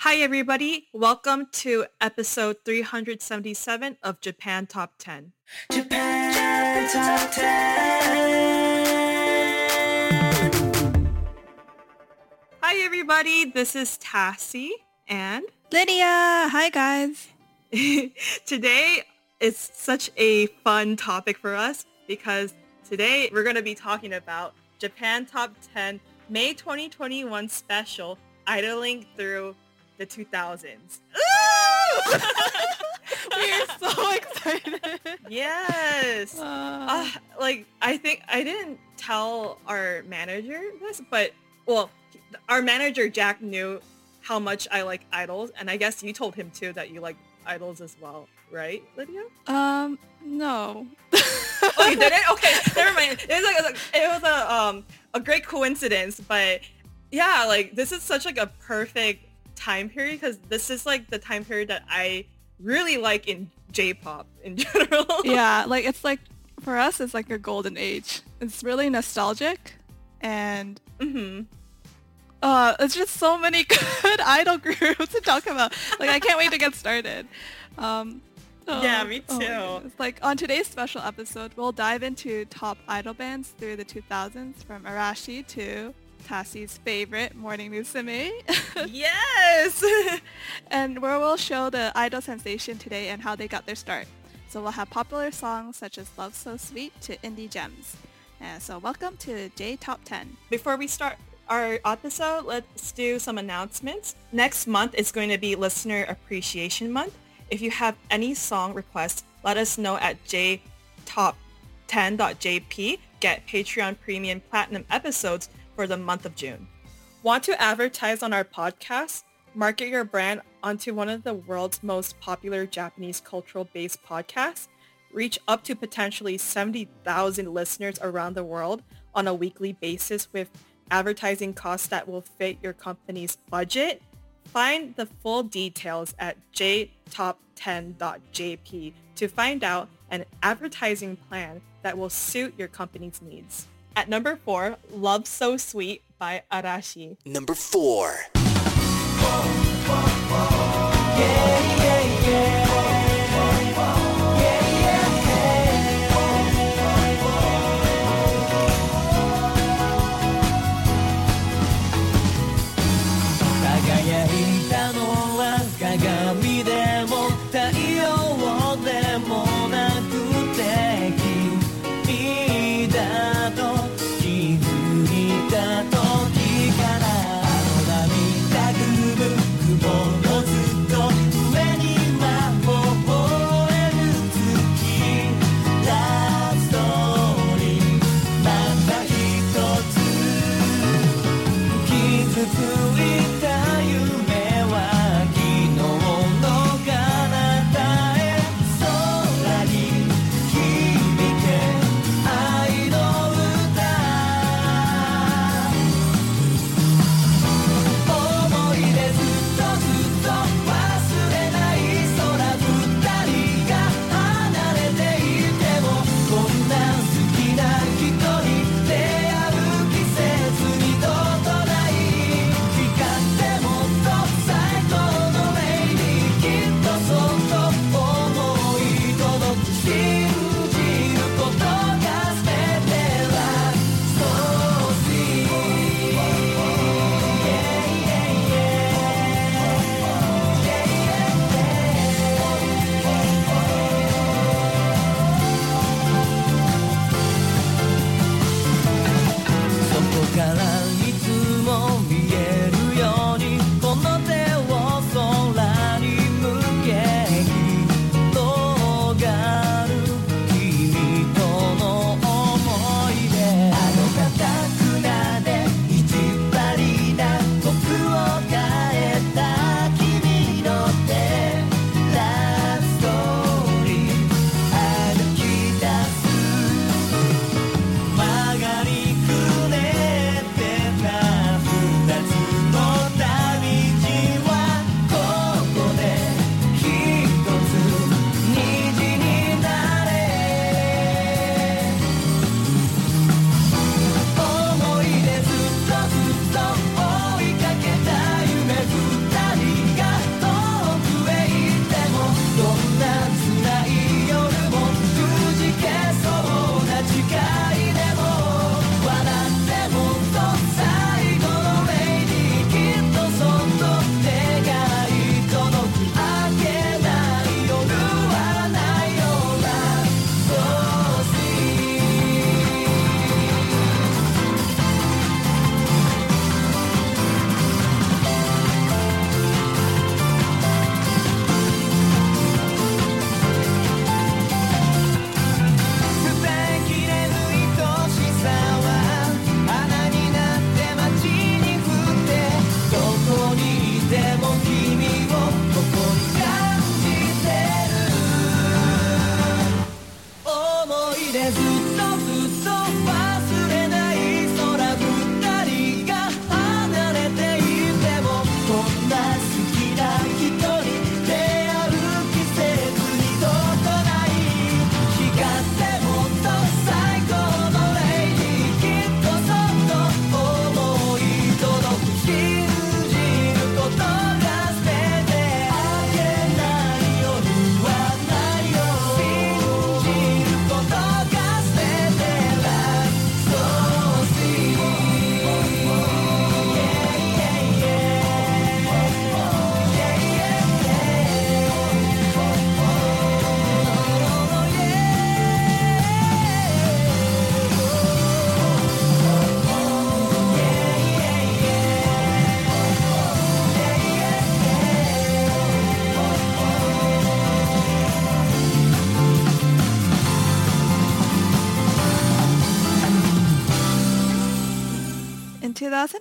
Hi, everybody. Welcome to episode 377 of Japan Top 10. Japan Top 10. Hi, everybody. This is Tassie and Lydia. Hi, guys. today is such a fun topic for us because today we're going to be talking about Japan Top 10 May 2021 special idling through the 2000s. We're so excited. Yes. Uh, uh, like I think I didn't tell our manager this, but well, our manager Jack knew how much I like idols, and I guess you told him too that you like idols as well, right, Lydia? Um, no. oh, you didn't? Okay, never mind. It was like it was a um a great coincidence, but yeah, like this is such like a perfect time period because this is like the time period that I really like in J-pop in general. yeah, like it's like for us it's like a golden age. It's really nostalgic and mm-hmm. uh, it's just so many good idol groups to talk about. Like I can't wait to get started. Um, so, yeah, me oh too. Oh like on today's special episode, we'll dive into top idol bands through the 2000s from Arashi to Tassie's favorite, Morning Musume. yes! and where we'll show the idol sensation today and how they got their start. So we'll have popular songs such as Love So Sweet to indie gems. And so welcome to J Top 10. Before we start our episode, let's do some announcements. Next month is going to be Listener Appreciation Month. If you have any song requests, let us know at jtop10.jp. Get Patreon Premium Platinum episodes for the month of June. Want to advertise on our podcast? Market your brand onto one of the world's most popular Japanese cultural-based podcasts? Reach up to potentially 70,000 listeners around the world on a weekly basis with advertising costs that will fit your company's budget? Find the full details at jtop10.jp to find out an advertising plan that will suit your company's needs. At number four, Love So Sweet by Arashi. Number four. Yeah, yeah, yeah.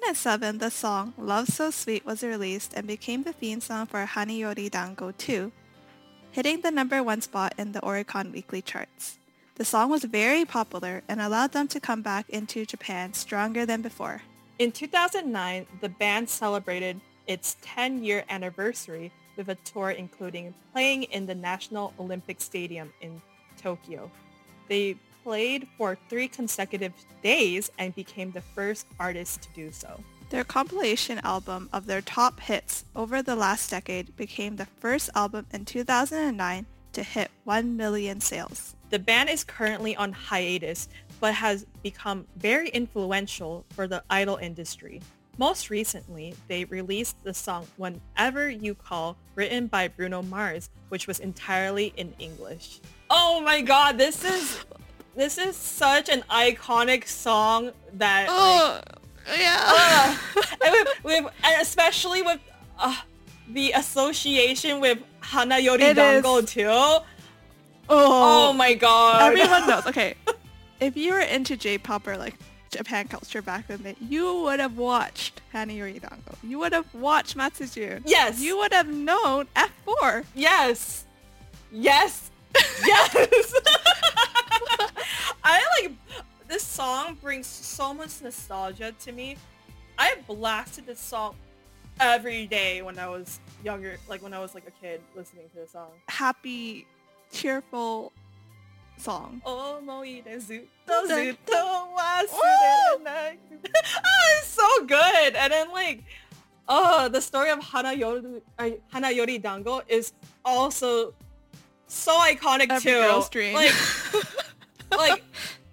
2007, the song Love So Sweet was released and became the theme song for Hanayori Dango 2, hitting the number one spot in the Oricon weekly charts. The song was very popular and allowed them to come back into Japan stronger than before. In 2009, the band celebrated its 10-year anniversary with a tour including playing in the National Olympic Stadium in Tokyo. They played for three consecutive days and became the first artist to do so. Their compilation album of their top hits over the last decade became the first album in 2009 to hit 1 million sales. The band is currently on hiatus but has become very influential for the idol industry. Most recently, they released the song Whenever You Call, written by Bruno Mars, which was entirely in English. Oh my god, this is this is such an iconic song that like, Oh, yeah. uh, and with, with and especially with uh, the association with Hanayori It Dango is- too. Oh my god. Everyone knows. Okay, if you were into J-pop or like Japan culture back in the day, you would have watched Hanayori Dango. You would have watched Matsujun. Yes. You would have known F4. Yes. Yes. Yes. I like this song brings so much nostalgia to me. I blasted this song every day when I was younger, like when I was like a kid listening to the song. Happy, cheerful song. Oh, ah, it's so good. And then like, oh, the story of Hanayori, uh, Hanayori Dango is also so iconic every too. Like like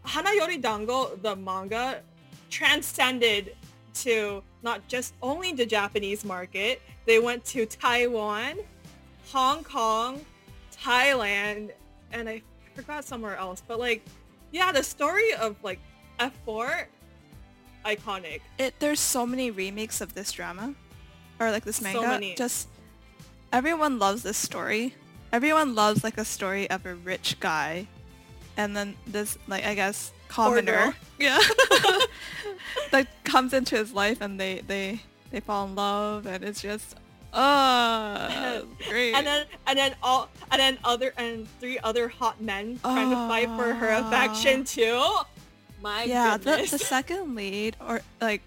Hanayori Dango, the manga, transcended to not just only the Japanese market. They went to Taiwan, Hong Kong, Thailand, and I forgot somewhere else. But like, yeah, the story of like F4, iconic. it there's so many remakes of this drama or like this So manga many. just everyone loves this story everyone loves like a story of a rich guy and then this like i guess commoner yeah that comes into his life and they they they fall in love and it's just oh great And then and then all and then other and three other hot men trying to fight for her affection too. My goodness. yeah the, goodness. the second lead or like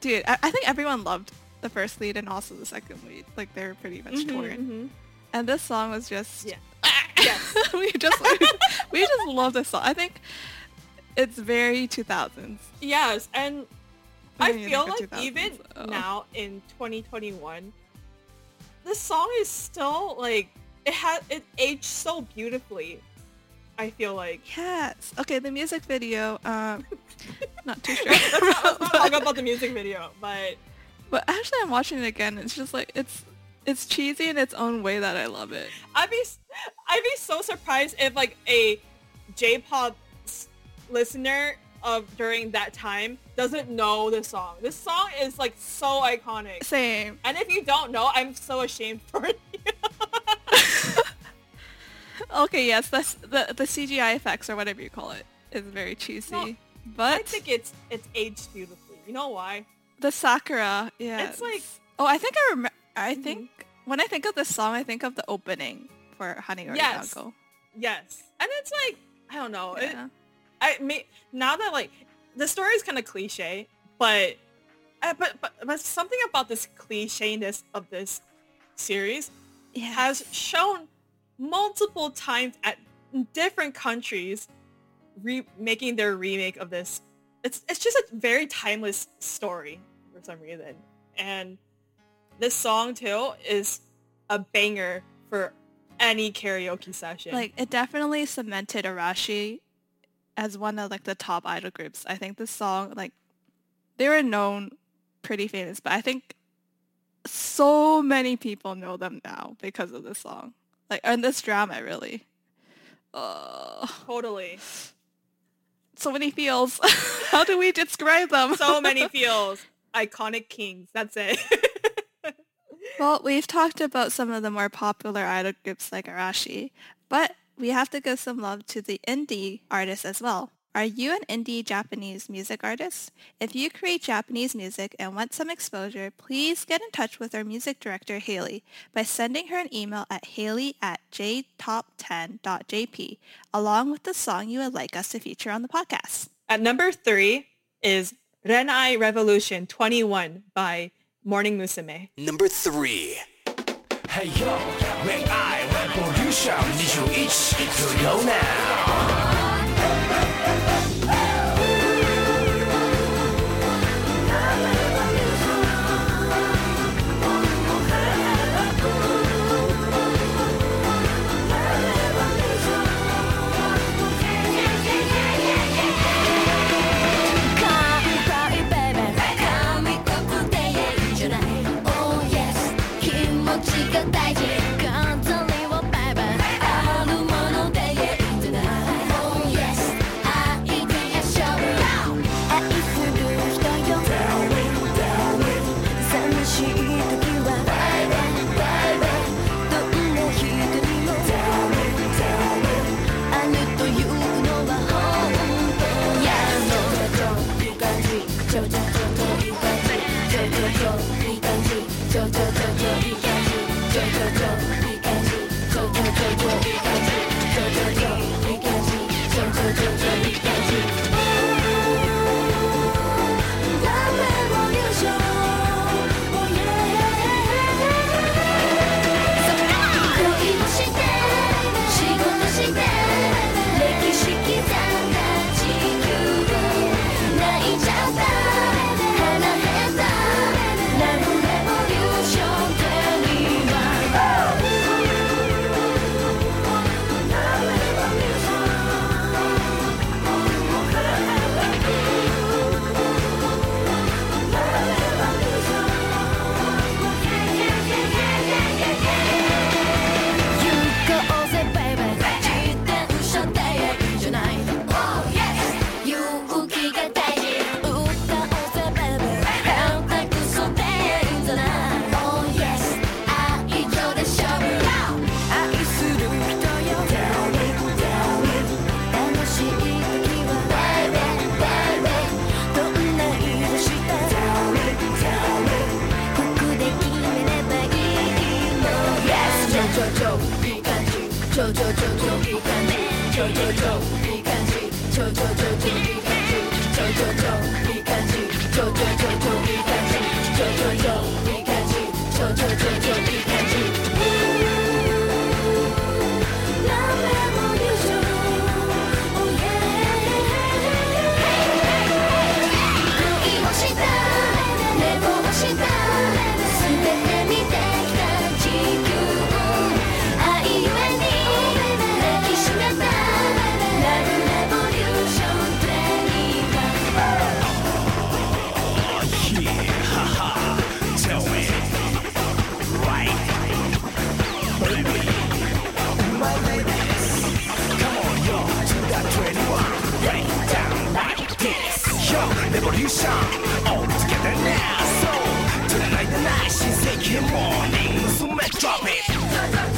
dude I, I think everyone loved the first lead and also the second lead like they're pretty much Mhm, torn mhm. And this song was just Yeah. Yes. we just we just love this song. I think it's very 2000s. Yes, and I Beginning feel like even so. now in 2021, this song is still like it has it aged so beautifully. I feel like. Yes. Okay, the music video. Um, not too sure. Let's not, let's not talk about the music video, but but actually, I'm watching it again. It's just like it's it's cheesy in its own way that I love it. I'd be I'd be so surprised if like a J-pop listener of during that time doesn't know this song. This song is like so iconic. Same. And if you don't know, I'm so ashamed for you. Okay, yes, that's the the CGI effects or whatever you call it is very cheesy. No, but I think it's it's aged beautifully. You know why? the Sakura, yeah. It's like- oh, I think I remember. I Mhm. think when I think of this song, I think of the opening for Hanayori Yes. Yes. And it's like I don't know. It, I may, now that like the story is kind of cliche, but, uh, but but but something about this clichéness of this series Yes. has shown multiple times at different countries re- making their remake of this. It's it's just a very timeless story for some reason, and this song too is a banger for any karaoke session. like it definitely cemented Arashi as one of like the top idol groups. I think this song like they were known pretty famous, but I think so many people know them now because of this song. Like and this drama really. Uh, totally. so many feels. How do we describe them? So many feels. Iconic kings. That's it. Well, we've talked about some of the more popular idol groups like Arashi, but we have to give some love to the indie artists as well. Are you an indie Japanese music artist? If you create Japanese music and want some exposure, please get in touch with our music director, Haley, by sending her an email at haley at jtop10.jp, along with the song you would like us to feature on the podcast. At number three is Renai Revolution 21 by Morning Musume. Number three. Hey yo, when I revolution 21 to go now revolution, all together now. So, tonight the night, she's taking morning, so let's drop it.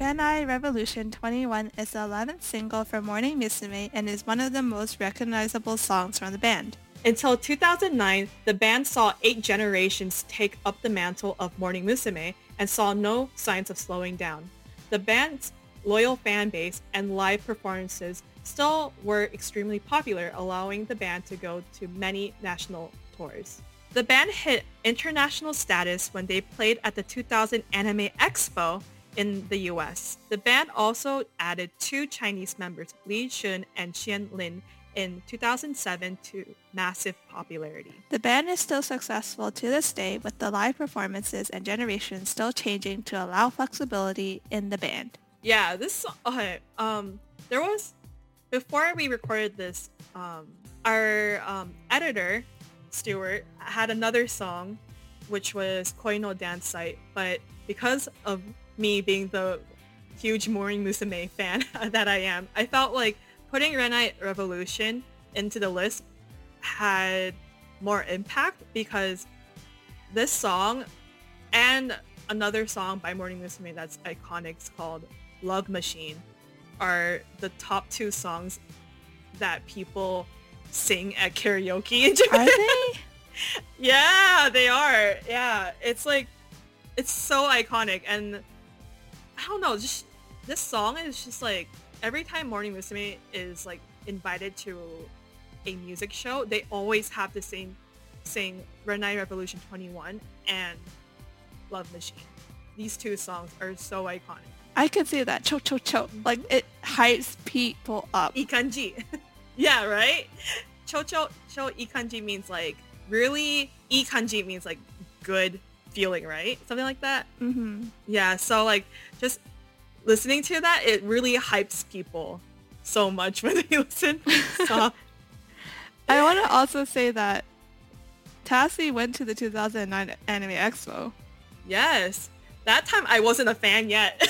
Renai Revolution 21 is the 11th single from Morning Musume and is one of the most recognizable songs from the band. Until 2009, the band saw eight generations take up the mantle of Morning Musume and saw no signs of slowing down. The band's loyal fan base and live performances still were extremely popular, allowing the band to go to many national tours. The band hit international status when they played at the 2000 Anime Expo in the US. The band also added two Chinese members, Li Shun and Xian Lin, in 2007 to massive popularity. The band is still successful to this day with the live performances and generations still changing to allow flexibility in the band. Yeah, this okay. Um, there was before we recorded this. Um, our um, editor Stewart had another song, which was Koi no Dance Site, but because of me being the huge Morning Musume fan that I am, I felt like putting Renai Revolution into the list had more impact because this song and another song by Morning Musume that's iconic called Love Machine are the top two songs that people sing at karaoke in Japan. Are they? yeah, they are. Yeah, it's like it's so iconic and I don't know, just this song is just like every time Morning Musume is like invited to a music show, they always have the same sing Renai Revolution 21 and Love Machine. These two songs are so iconic. I can see that. Cho cho cho. Mm-hmm. Like it hypes people up. Ikanji. yeah, right? Cho cho cho ikanji means like really ikanji means like good feeling, right? Something like that. hmm Yeah, so like just listening to that, it really hypes people so much when they listen. So I want to also say that Tassie went to the 2009 Anime Expo. yes, that time I wasn't a fan yet.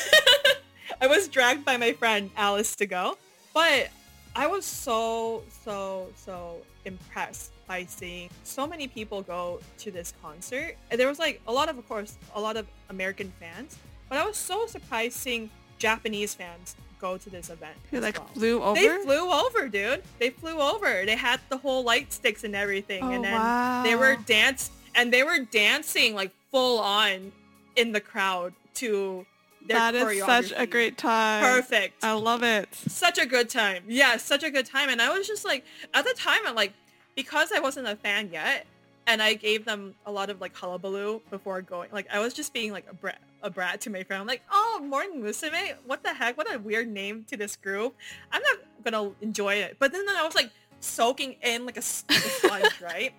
I was dragged by my friend Alice to go, but I was so so so impressed by seeing so many people go to this concert. And there was like a lot of, of course, a lot of American fans, but I was so surprised seeing Japanese fans go to this event. Who like well. flew over? They flew over, dude. They flew over. They had the whole light sticks and everything, Oh, and then they were wow. dance and they were dancing like full on in the crowd to their That is such a great time. Perfect I love it. such a good time. Yeah, such a good time. And I was just like, at the time, I'm like, because I wasn't a fan yet, and I gave them a lot of like hullabaloo before going. Like, I was just being like a brat, a brat to my friend. I'm like, oh, Morning Musume, what the heck? What a weird name to this group. I'm not gonna enjoy it. But then, then I was like soaking in like a, like a sponge, right?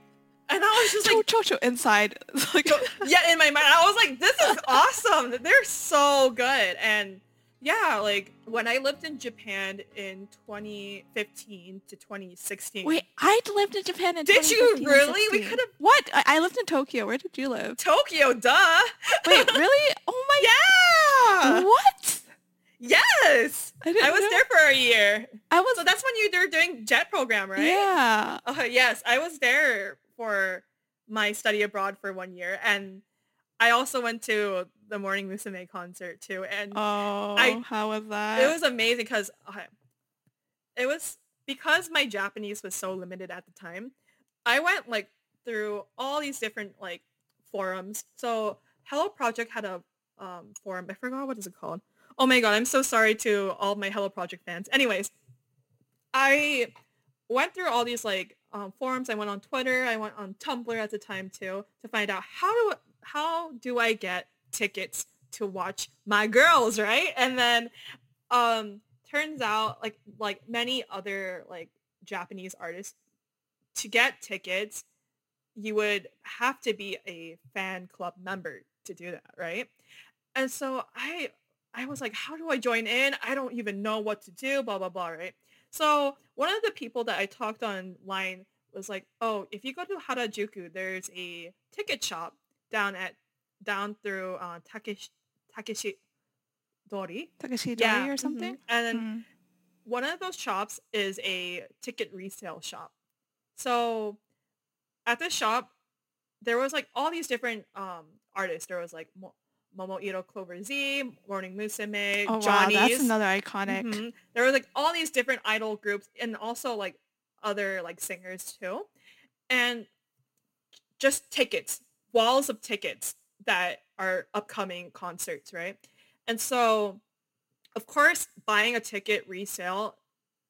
And I was just like, cho cho inside. Like, yeah, in my mind, I was like, this is awesome. They're so good. And yeah, like when I lived in Japan in 2015 to 2016. wait, I lived in Japan in Did you really? We 16. could've- What? I, I lived in Tokyo. Where did you live? Tokyo, duh. Wait, really? Oh my. God. Yeah. What? Yes. I, I was know- there for a year. I was. So that's when you were doing JET program, right? Yeah. Uh, yes, I was there for my study abroad for one year, and I also went to the Morning Musume concert too, and Oh, I- how was that? it was amazing because it was because my Japanese was so limited at the time. I went like through all these different like forums. So Hello Project had a um, forum. I forgot what is it called. Oh my god, I'm so sorry to all my Hello Project fans. Anyways, I went through all these like um, forums. I went on Twitter. I went on Tumblr at the time too to find out how do how do I get tickets to watch my girls, right? And then um turns out like like many other like Japanese artists to get tickets you would have to be a fan club member to do that, right? And so I I was like, how do I join in? I don't even know what to do, blah blah blah, right? So one of the people that I talked online was like, oh, if you go to Harajuku, there's a ticket shop down at down through uh, Takeshi Takeshi Dori. Takeshi Dori or mhm. something. And then Mm. one of those shops is a ticket resale shop. So at this shop, there was like all these different um artists. There was like Mo- Momoiro Clover Z, Morning Musume, Oh wow, that's another iconic. Mhm. There were like all these different idol groups and also like other like singers too. And just tickets, walls of tickets that are upcoming concerts, right? And so of course buying a ticket resale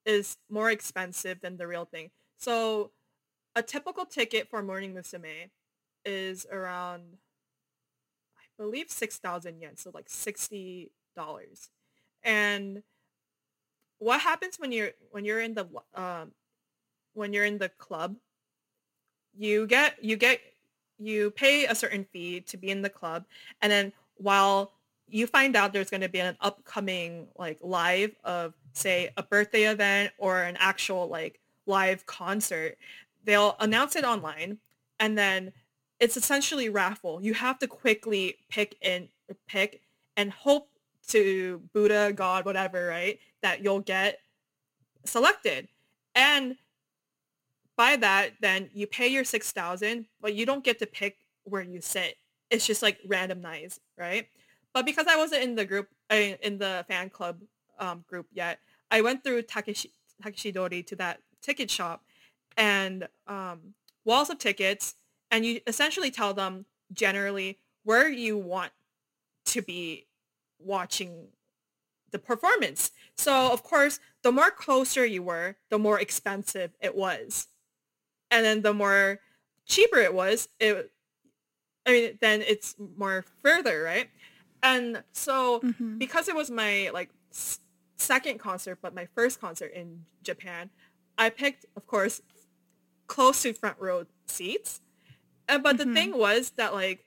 is more expensive than the real thing. So a typical ticket for Morning Musume is around I believe 6,000 yen, so like $60. And what happens when you're when you're in the um when you're in the club you get you get you pay a certain fee to be in the club and then while you find out there's going to be an upcoming like live of say a birthday event or an actual like live concert they'll announce it online and then it's essentially raffle. You have to quickly pick and pick and hope to buddha god whatever right that you'll get selected. And by that then you pay your 6000 but you don't get to pick where you sit. It's just like randomized right? But because i wasn't in the group in the fan club um, group yet i went through takeshi takeshi dori to that ticket shop and um, walls of tickets and you essentially tell them generally where you want to be watching the performance. So of course the more closer you were the more expensive it was and then the more cheaper it was it i mean then it's more further right and so Mhm. because it was my like s- second concert but my first concert in japan i picked of course close to front row seats and but Mhm. the thing was that like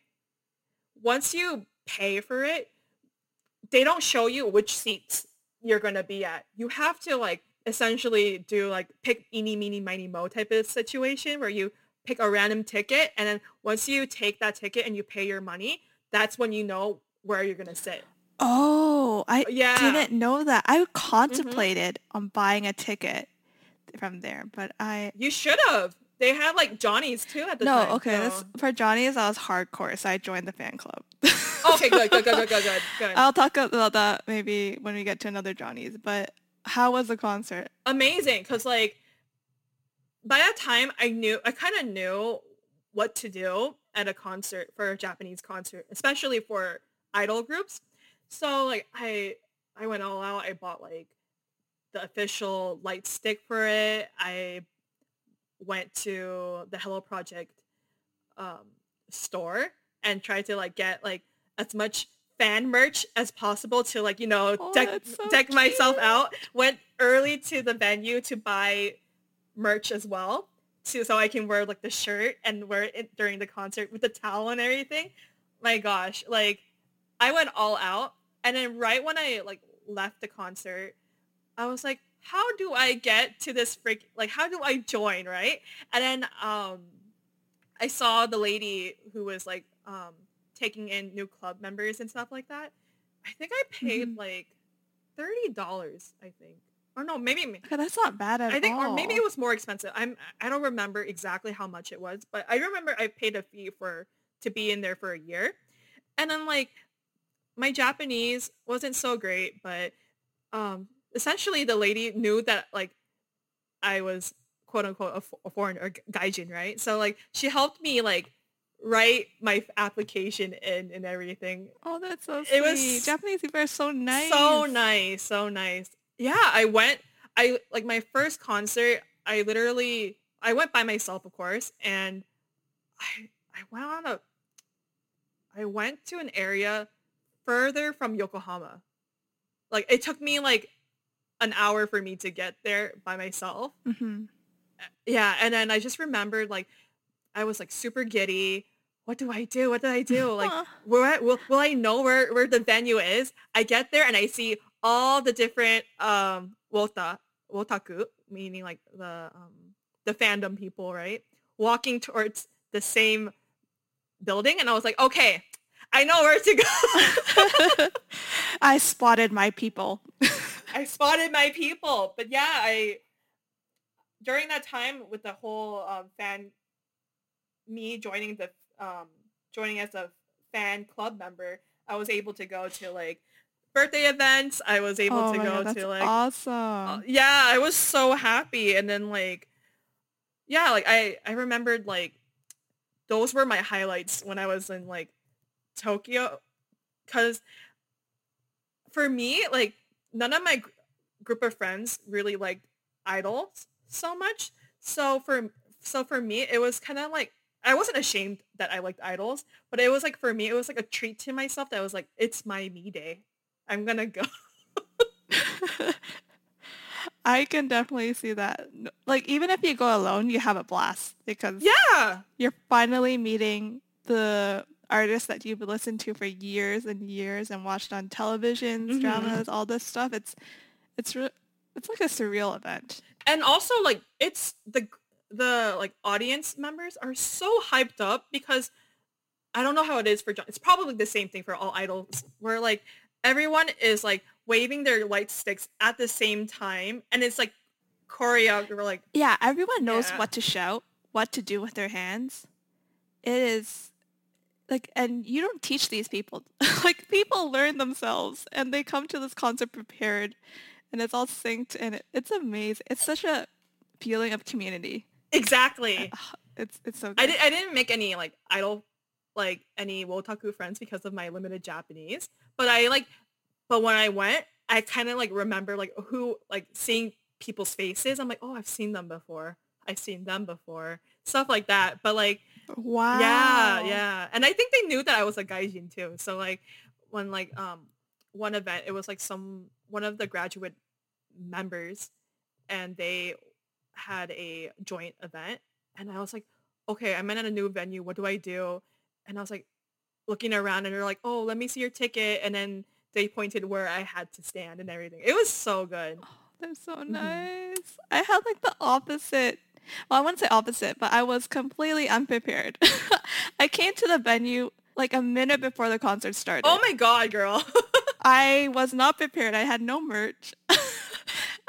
once you pay for it they don't show you which seats you're gonna be at you have to like essentially do like pick eeny meeny miny mo type of situation where you pick a random ticket and then once you take that ticket and you pay your money that's when you know where you're gonna sit Oh, I Yeah. didn't know that. I mm-hmm. contemplated on buying a ticket from there, but I you should have they had like johnny's too at the no. time okay, this, so- for Johnny's, I was hardcore, so I joined the fan club. okay good good good good good good good I'll talk about that maybe when we get to another Johnny's. But how was the concert? amazing because like by that time i knew i kind of knew what to do at a concert for a japanese concert especially for idol groups so like i i went all out i bought like the official light stick for it i went to the hello project um, store and tried to like get like as much fan merch as possible to like you know Oh, deck so deck myself out went early to the venue to buy merch as well to so I can wear like the shirt and wear it during the concert with the towel and everything. My gosh, like I went all out and then right when I like left the concert, I was like, how do I get to this freak like how do I join, right? And then um I saw the lady who was like um taking in new club members and stuff like that. I think I paid Mhm. like thirty dollars, I think. Or no, maybe that's not bad at I think, all. or maybe it was more expensive. I'm I don't remember exactly how much it was, but I remember I paid a fee for to be in there for a year, and then like my Japanese wasn't so great, but um, essentially the lady knew that like I was quote unquote a, fo- a foreigner, gaijin, right? So like she helped me like write my application in and everything. Oh, that's so It was Japanese people are so nice. So nice, so nice. Yeah, I went. I like my first concert. I literally I went by myself, of course, and I I went on a. I went to an area further from Yokohama. Like it took me like an hour for me to get there by myself. hmm Yeah, and then I just remembered like I was like super giddy. What do I do? What do I do? Like Huh. where will, will I know where, where the venue is? I get there and I see all the different um wota wotaku, meaning like the um the fandom people, right? Walking towards the same building and I was like, okay, I know where to go. I spotted my people. I spotted my people. But yeah, I during that time with the whole um, fan me joining the um joining as a fan club member, I was able to go to like birthday events. I was able oh to go God, to like awesome. uh, yeah, I was so happy and then like yeah, like I I remembered like those were my highlights when I was in like Tokyo cuz for me like none of my gr- group of friends really liked idols so much. So for so for me it was kind of like I wasn't ashamed that I liked idols, but it was like for me it was like a treat to myself that I was like it's my me day. I'm going to go. I can definitely see that. Like even if you go alone, you have a blast because Yeah. you're finally meeting the artists that you've listened to for years and years and watched on televisions, Mhm. dramas, all this stuff. It's it's re- it's like a surreal event. and also like it's the the like audience members are so hyped up because I don't know how it is for John. It's probably the same thing for all idols where like everyone is like waving their light sticks at the same time and it's like choreographed like Yeah, everyone knows Yeah. what to shout, what to do with their hands. It is like and you don't teach these people. like people learn themselves and they come to this concert prepared and it's all synced and it, it's amazing. It's such a feeling of community. Exactly. It's it's so good. I, di- I didn't make any like idol like any wotaku friends because of my limited Japanese. But I like but when I went, I kind of like remember like who like seeing people's faces. I'm like, "Oh, I've seen them before. I've seen them before." Stuff like that. But like wow. yeah, yeah. And I think they knew that I was a gaijin too. So like when like um one event, it was like some one of the graduate members and they had a joint event and I was like, okay, I'm in a new venue. What do I do? And I was like looking around and they're like, oh, let me see your ticket. And then they pointed where I had to stand and everything. It was so good. They're so Mhm. nice. I had like the opposite. Well, I wouldn't say opposite, but I was completely unprepared. I came to the venue like a minute before the concert started. Oh my God, girl. I was not prepared. I had no merch.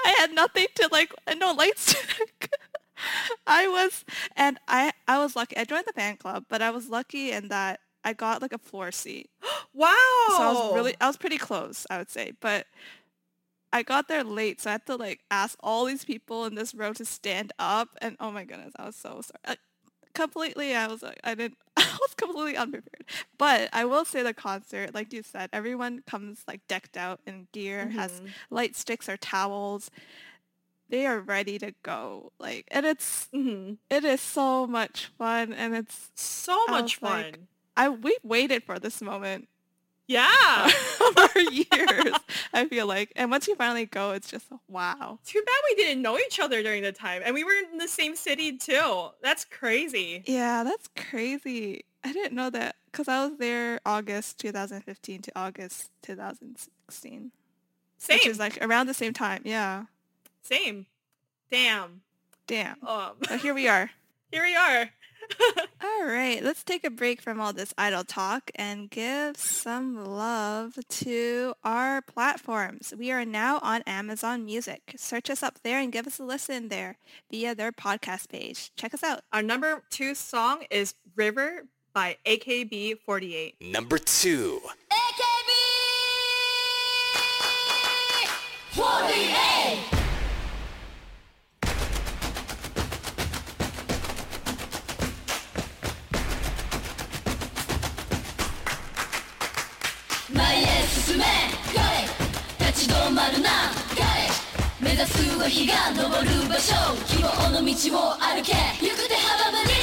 I had nothing to like, and no light stick. I was, and I, I was lucky. I joined the fan club, but I was lucky in that I got like a floor seat. wow. So I was really, I was pretty close, I would say. But I got there late, so I had to like ask all these people in this row to stand up. And oh my goodness, I was so sorry. I, completely, I was like, I didn't, I was completely unprepared. But I will say the concert, like you said, everyone comes like decked out in gear, has Mhm. light sticks or towels. They are ready to go. Like, and it's, Mhm. it is so much fun. And it's, So I much was like, fun. I, we waited for this moment yeah. for years, I feel like. And once you finally go, it's just wow. Too bad we didn't know each other during the time. And we were in the same city too. That's crazy. Yeah, that's crazy. I didn't know that because I was there August 2015 to August 2016, Same. which is like around the same time. Yeah. Same. Damn. Damn. Um, So here we are. here we are all right, let's take a break from all this idle talk and give some love to our platforms. We are now on Amazon Music. Search us up there and give us a listen there via their podcast page. Check us out. Our number two song is River by AKB48. Number two. AKB 48! 進め彼立ち止まるな彼。目指すは日が昇る場所。希望の道を歩け。行く手阻む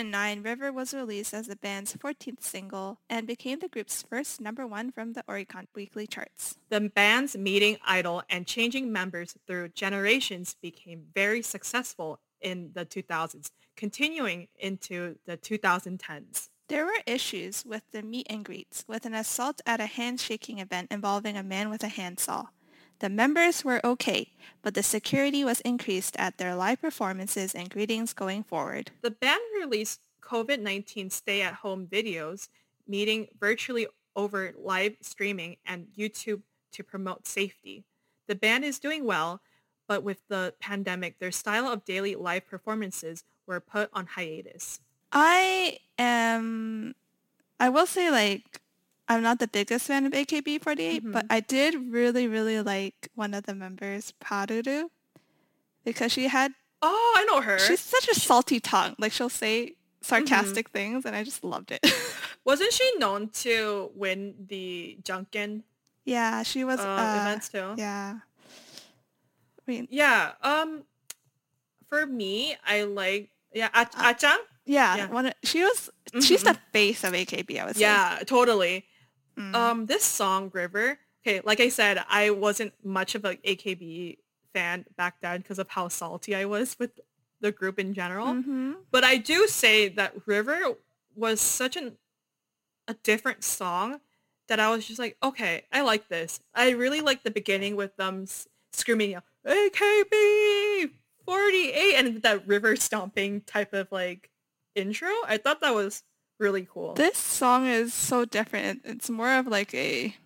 2009, River was released as the band's 14th single and became the group's first number one from the Oricon weekly charts. The band's meeting idol and changing members through generations became very successful in the 2000s, continuing into the 2010s. There were issues with the meet and greets, with an assault at a handshaking event involving a man with a handsaw. The members were okay, but the security was increased at their live performances and greetings going forward. The band released COVID-19 stay-at-home videos, meeting virtually over live streaming and YouTube to promote safety. The band is doing well, but with the pandemic, their style of daily live performances were put on hiatus. I am, I will say like, I'm not the biggest fan of AKB48, but I did really, really like one of the members, Paruru, because she had, Oh, I know her. she's such a salty tongue. Like she'll say sarcastic things and I just loved it. Wasn't she known to win the Janken yeah, she was, uh, uh, events too? yeah. I mean, Yeah. Um, for me, I like yeah, Ah- Acchan. yeah, Yeah. One she was, she's the face of AKB, I would say. Yeah, totally. Mm. Um, this song River. Okay, like I said, I wasn't much of an AKB fan back then because of how salty I was with the group in general. Mhm. But I do say that River was such an a different song that I was just like, okay, I like this. I really like the beginning with them s- screaming AKB 48 and that river stomping type of like intro. I thought that was really cool. This song is so different. It's more of like a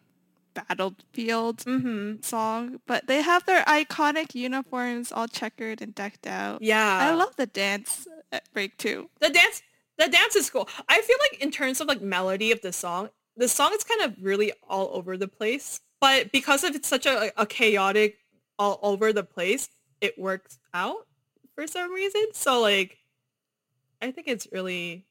battlefield mm-hmm. song, but they have their iconic uniforms all checkered and decked out. Yeah. I love the dance at break too. the dance the dance is cool. I feel like in terms of like melody of the song, the song is kind of really all over the place. But because of it's such a, a chaotic all over the place, it works out for some reason. So like I think it's really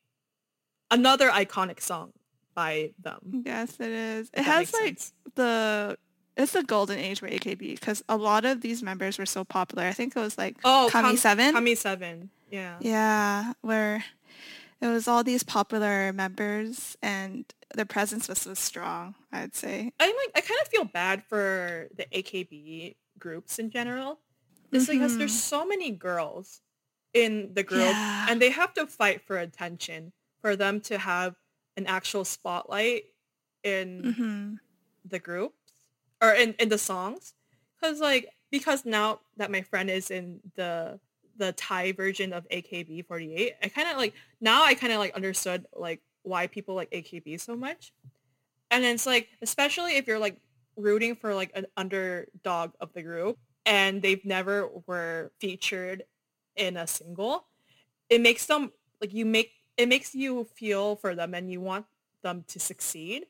another iconic song by them. Yes, it is. It has like sense. the it's the golden age for AKB because a lot of these members were so popular. I think it was like Oh, Kami Kam- Seven. Kami Seven. Yeah. Yeah, where it was all these popular members and their presence was so strong, I'd say. I like I kind of feel bad for the AKB groups in general. It's because there's mm-hmm. so many girls in the group Yeah. and they have to fight for attention for them to have an actual spotlight in hmm the groups or in, in the songs. Cause like because now that my friend is in the the Thai version of AKB48, I kind of like now I kind of like understood like why people like AKB so much. And it's like especially if you're like rooting for like an underdog of the group and they've never were featured in a single, it makes them like you make it makes you feel for them and you want them to succeed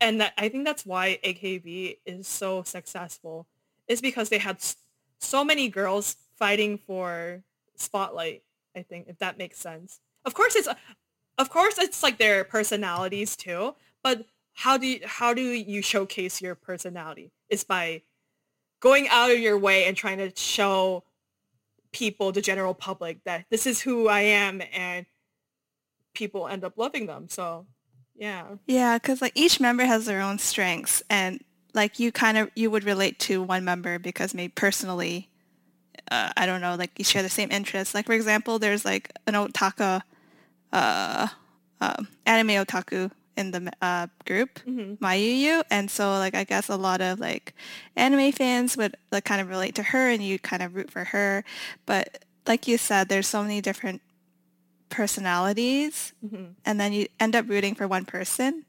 and that I think that's why AKB is so successful is because they had so many girls fighting for spotlight. I think if that makes sense. Of course, it's of course it's like their personalities too. But how do you, how do you showcase your personality? It's by going out of your way and trying to show people, the general public, that this is who I am, and people end up loving them. So, yeah. Yeah, because like each member has their own strengths, and like you kind of you would relate to one member because maybe personally, uh, I don't know, like you share the same interests. Like for example, there's like an otaka, uh, uh, anime otaku in the uh, group, Mayuyu, and so like I guess a lot of like anime fans would like kind of relate to her, and you kind of root for her. But like you said, there's so many different personalities mm-hmm. and then you end up rooting for one person.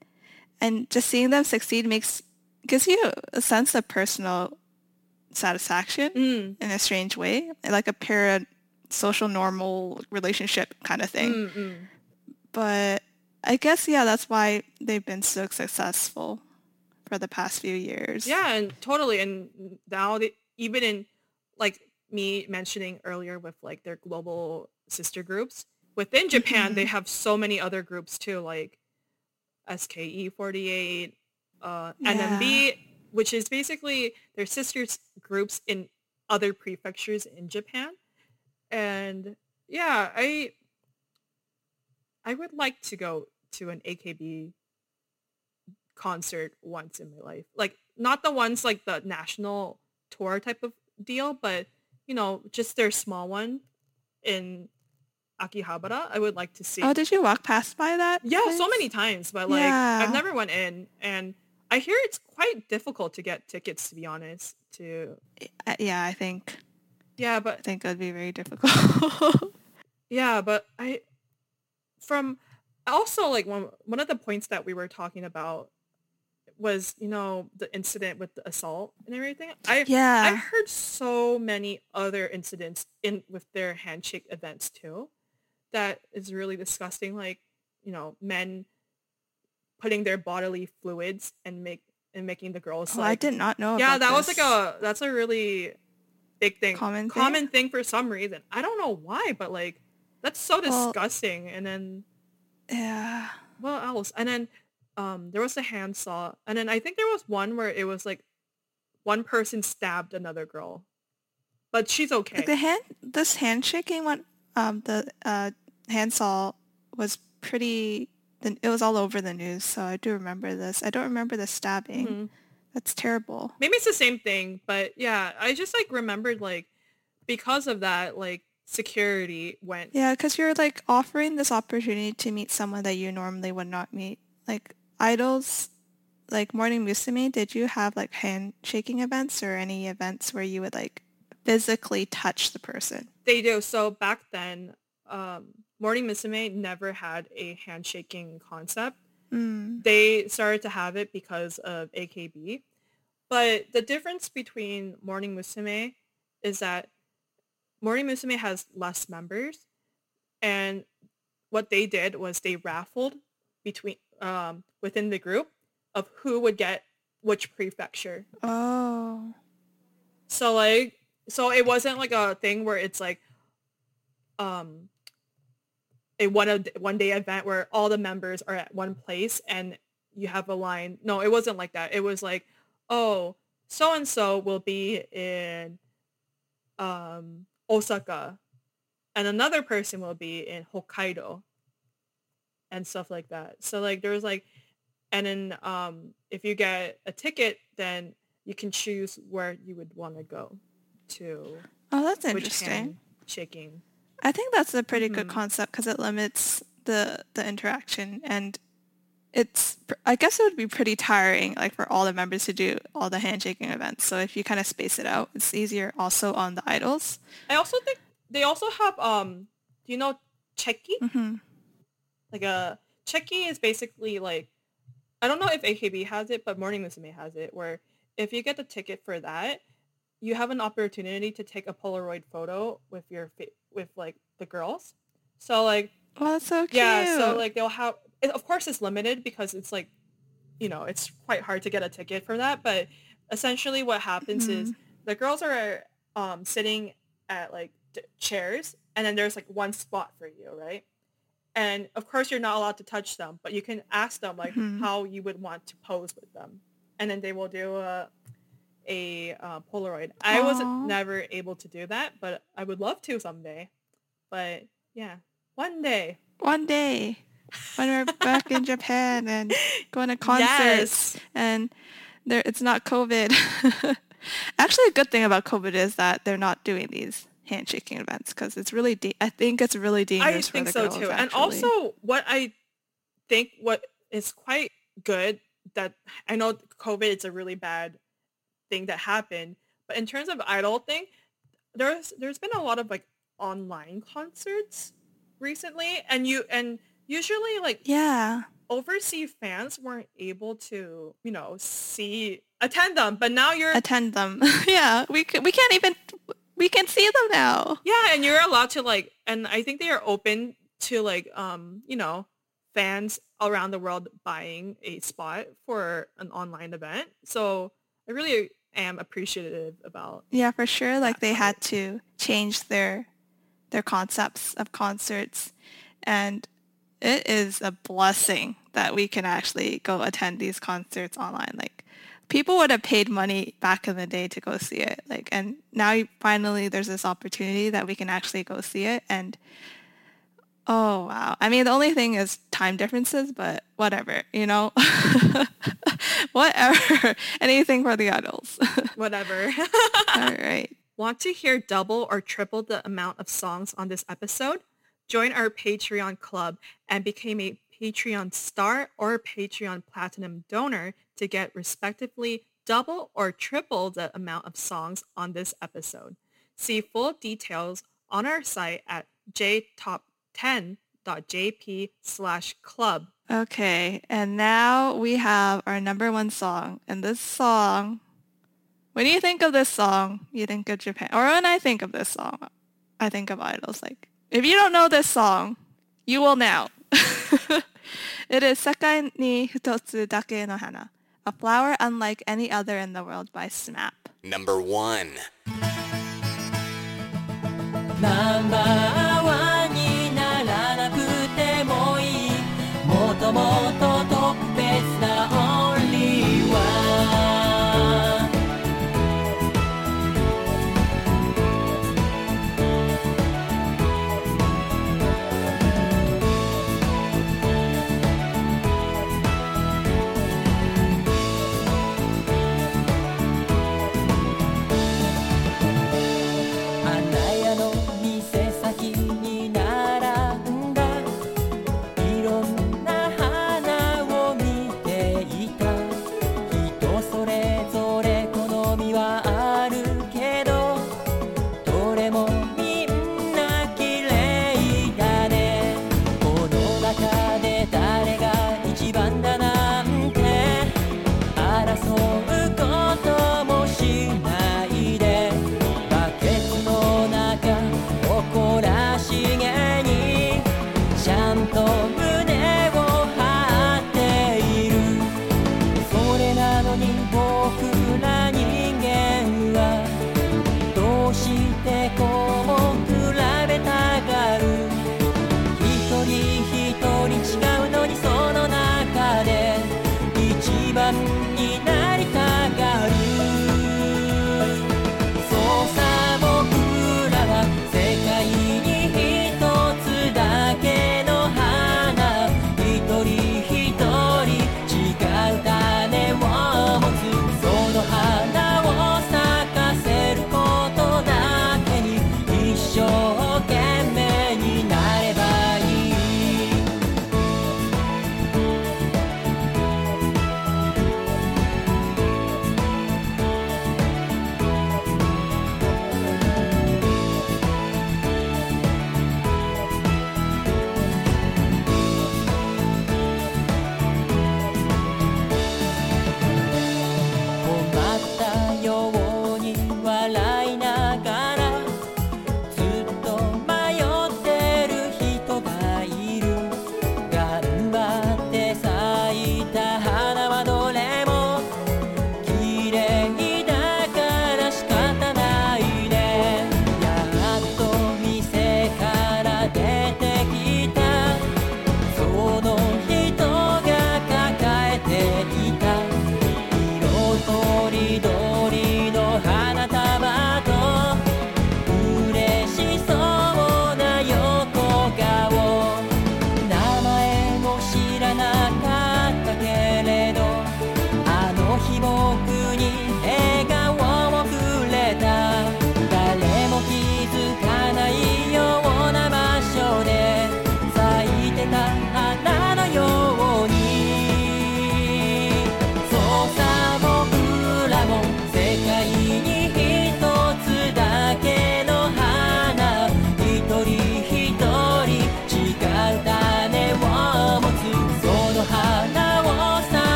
And just seeing them succeed makes gives you a sense of personal satisfaction mm. in a strange way like a parent social normal relationship kind of thing. Mm-hmm. But i guess yeah that's why they've been so successful for the past few years. Yeah, and totally. And now they, even in like me mentioning earlier with like their global sister groups within Japan, they have so many other groups too, like SKE48, uh, NMB, which is basically their sisters groups in other prefectures in Japan. And yeah, I I would like to go to an AKB concert once in my life. Like not the ones like the national tour type of deal, but you know, just their small one in Akihabara. I would like to see. Oh, did you walk past by that? yeah, so many times, but like Yeah. I've never went in and I hear it's quite difficult to get tickets to be honest to Yeah, I think yeah, but I think it would be very difficult. Yeah, but I from also like one one of the points that we were talking about was you know the incident with the assault and everything. I Yeah. I heard so many other incidents in with their handshake events too. That is really disgusting. Like you know men putting their bodily fluids and make and making the girls oh, I did not know. yeah about that was like a that's a really big thing Common thing? common thing for some reason i don't know why but like that's so Well- disgusting and then yeah. what else and then um there was a handsaw and then i think there was one where it was like one person stabbed another girl but she's okay Like the hand, this handshaking one, um, the uh, handsaw was pretty. It was all over the news, so I do remember this. I don't remember the stabbing. Mhm. That's terrible. maybe it's the same thing but yeah i just like remembered like because of that like security went Yeah, because you're like offering this opportunity to meet someone that you normally would not meet. Like idols, like Morning Musume, did you have like handshaking events or any events where you would like physically touch the person? They do. So back then, um, Morning Musume never had a handshaking concept. Mm. They started to have it because of AKB. But the difference between Morning Musume is that Morning Musume has less members. And what they did was they raffled between um, within the group of who would get which prefecture. Oh. So like so it wasn't like a thing where it's like um a one one day event where all the members are at one place and you have a line. No, it wasn't like that. It was like, oh, so and so will be in um Osaka and another person will be in Hokkaido and stuff like that. So like there was like and then um if you get a ticket then you can choose where you would want to go to Oh, that's interesting. shaking. I think that's a pretty good Mhm. concept because it limits the the interaction and it's I guess it would be pretty tiring like for all the members to do all the handshaking events. So if you kind of space it out, it's easier also on the idols. I also think they also have um do you know Cheki? hmm Like a Cheki is basically like I don't know if AKB has it, but Morning Musume has it where if you get the ticket for that, you have an opportunity to take a Polaroid photo with your fa- with like the girls. So like oh, that's so cute. Yeah, so like they'll have. It, of course, it's limited because it's like, you know, it's quite hard to get a ticket for that. But essentially, what happens is the girls are um, sitting at like d- chairs, and then there's like one spot for you, right? And of course, you're not allowed to touch them, but you can ask them like Mhm. how you would want to pose with them, and then they will do a a uh, Polaroid. I was never able to do that, but I would love to someday. But yeah, one day. one day when we're back in Japan and going to concerts Yes. and there it's not COVID. Actually, a good thing about COVID is that they're not doing these handshaking events because it's really da- I think it's really dangerous I think so girls, too. And also what I think what is quite good that I know COVID is a really bad thing that happened, but in terms of idol thing, there's there's been a lot of like online concerts recently and you and usually like yeah, overseas fans weren't able to, you know, see attend them, but now you're attend them. yeah, we c- we can't even we can see them now. Yeah, and you're allowed to like, and I think they are open to like, um, you know, fans around the world buying a spot for an online event. So I really am appreciative about. Yeah, for sure. Like they had to change their their concepts of concerts, and it is a blessing that we can actually go attend these concerts online. Like people would have paid money back in the day to go see it. Like, and now finally there's this opportunity that we can actually go see it, and Oh, wow. I mean, the only thing is time differences, but whatever, you know? whatever. Anything for the adults. whatever. All right. Want to hear double or triple the amount of songs on this episode? Join our Patreon club and become a Patreon star or Patreon platinum donor to get respectively double or triple the amount of songs on this episode. See full details on our site at jtop 10.jp slash club. Okay, and now we have our number one song. And this song, when you think of this song, you think of Japan. Or when I think of this song, I think of idols. Like, if you don't know this song, you will now. it is Sekai ni Hitotsu Dake no Hana, A Flower Unlike Any Other in the World by SMAP. Number one.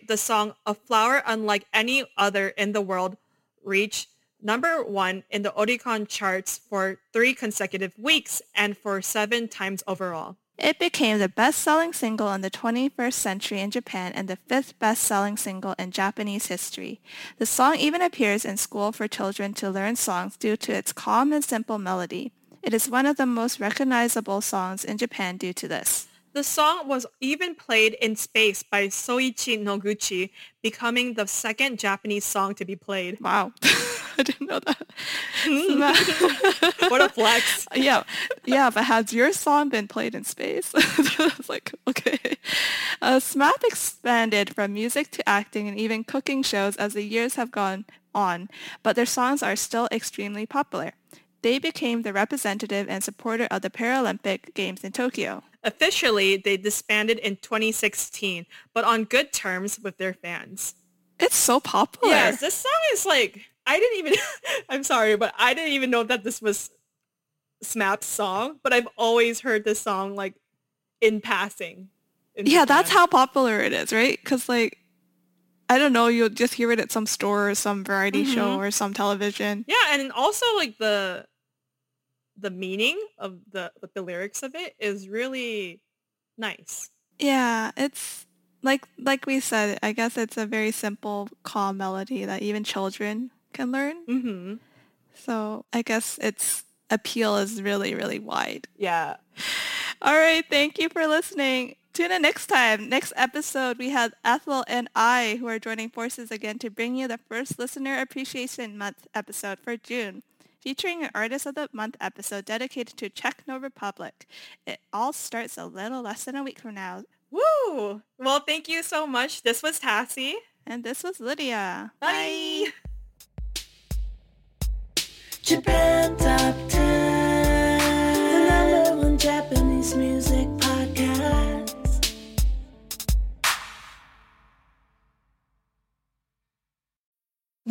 2003, the song A Flower Unlike Any Other in the World reached number one in the Oricon charts for three consecutive weeks and for seven times overall. It became the best-selling single in the 21st century in Japan and the fifth best-selling single in Japanese history. The song even appears in school for children to learn songs due to its calm and simple melody. It is one of the most recognizable songs in Japan due to this. The song was even played in space by Soichi Noguchi, becoming the second Japanese song to be played. Wow. I didn't know that. What a flex. yeah, yeah, but has your song been played in space? it's like, okay. Uh, SMAP expanded from music to acting and even cooking shows as the years have gone on, but their songs are still extremely popular. They became the representative and supporter of the Paralympic Games in Tokyo. Officially, they disbanded in 2016, but on good terms with their fans. It's so popular. Yes, this song is like, I didn't even, I'm sorry, but I didn't even know that this was SMAP's song, but I've always heard this song like in passing. in Yeah, that's how popular it is, right? Because like, I don't know, you'll just hear it at some store or some variety show mm-hmm. or some television. Yeah, and also like the the meaning of the like, the lyrics of it is really nice. Yeah, it's like like we said, I guess it's a very simple, calm melody that even children can learn. Mm-hmm. So I guess its appeal is really, really wide. Yeah. All right, thank you for listening. Tune in next time. Next episode, we have Ethel and I who are joining forces again to bring you the first Listener Appreciation Month episode for June, featuring an Artist of the Month episode dedicated to Czecho No Republic. It all starts a little less than a week from now. Woo! Well, thank you so much. This was Tassie. And this was Lydia. Bye. Japan Top 10, the number one Japanese music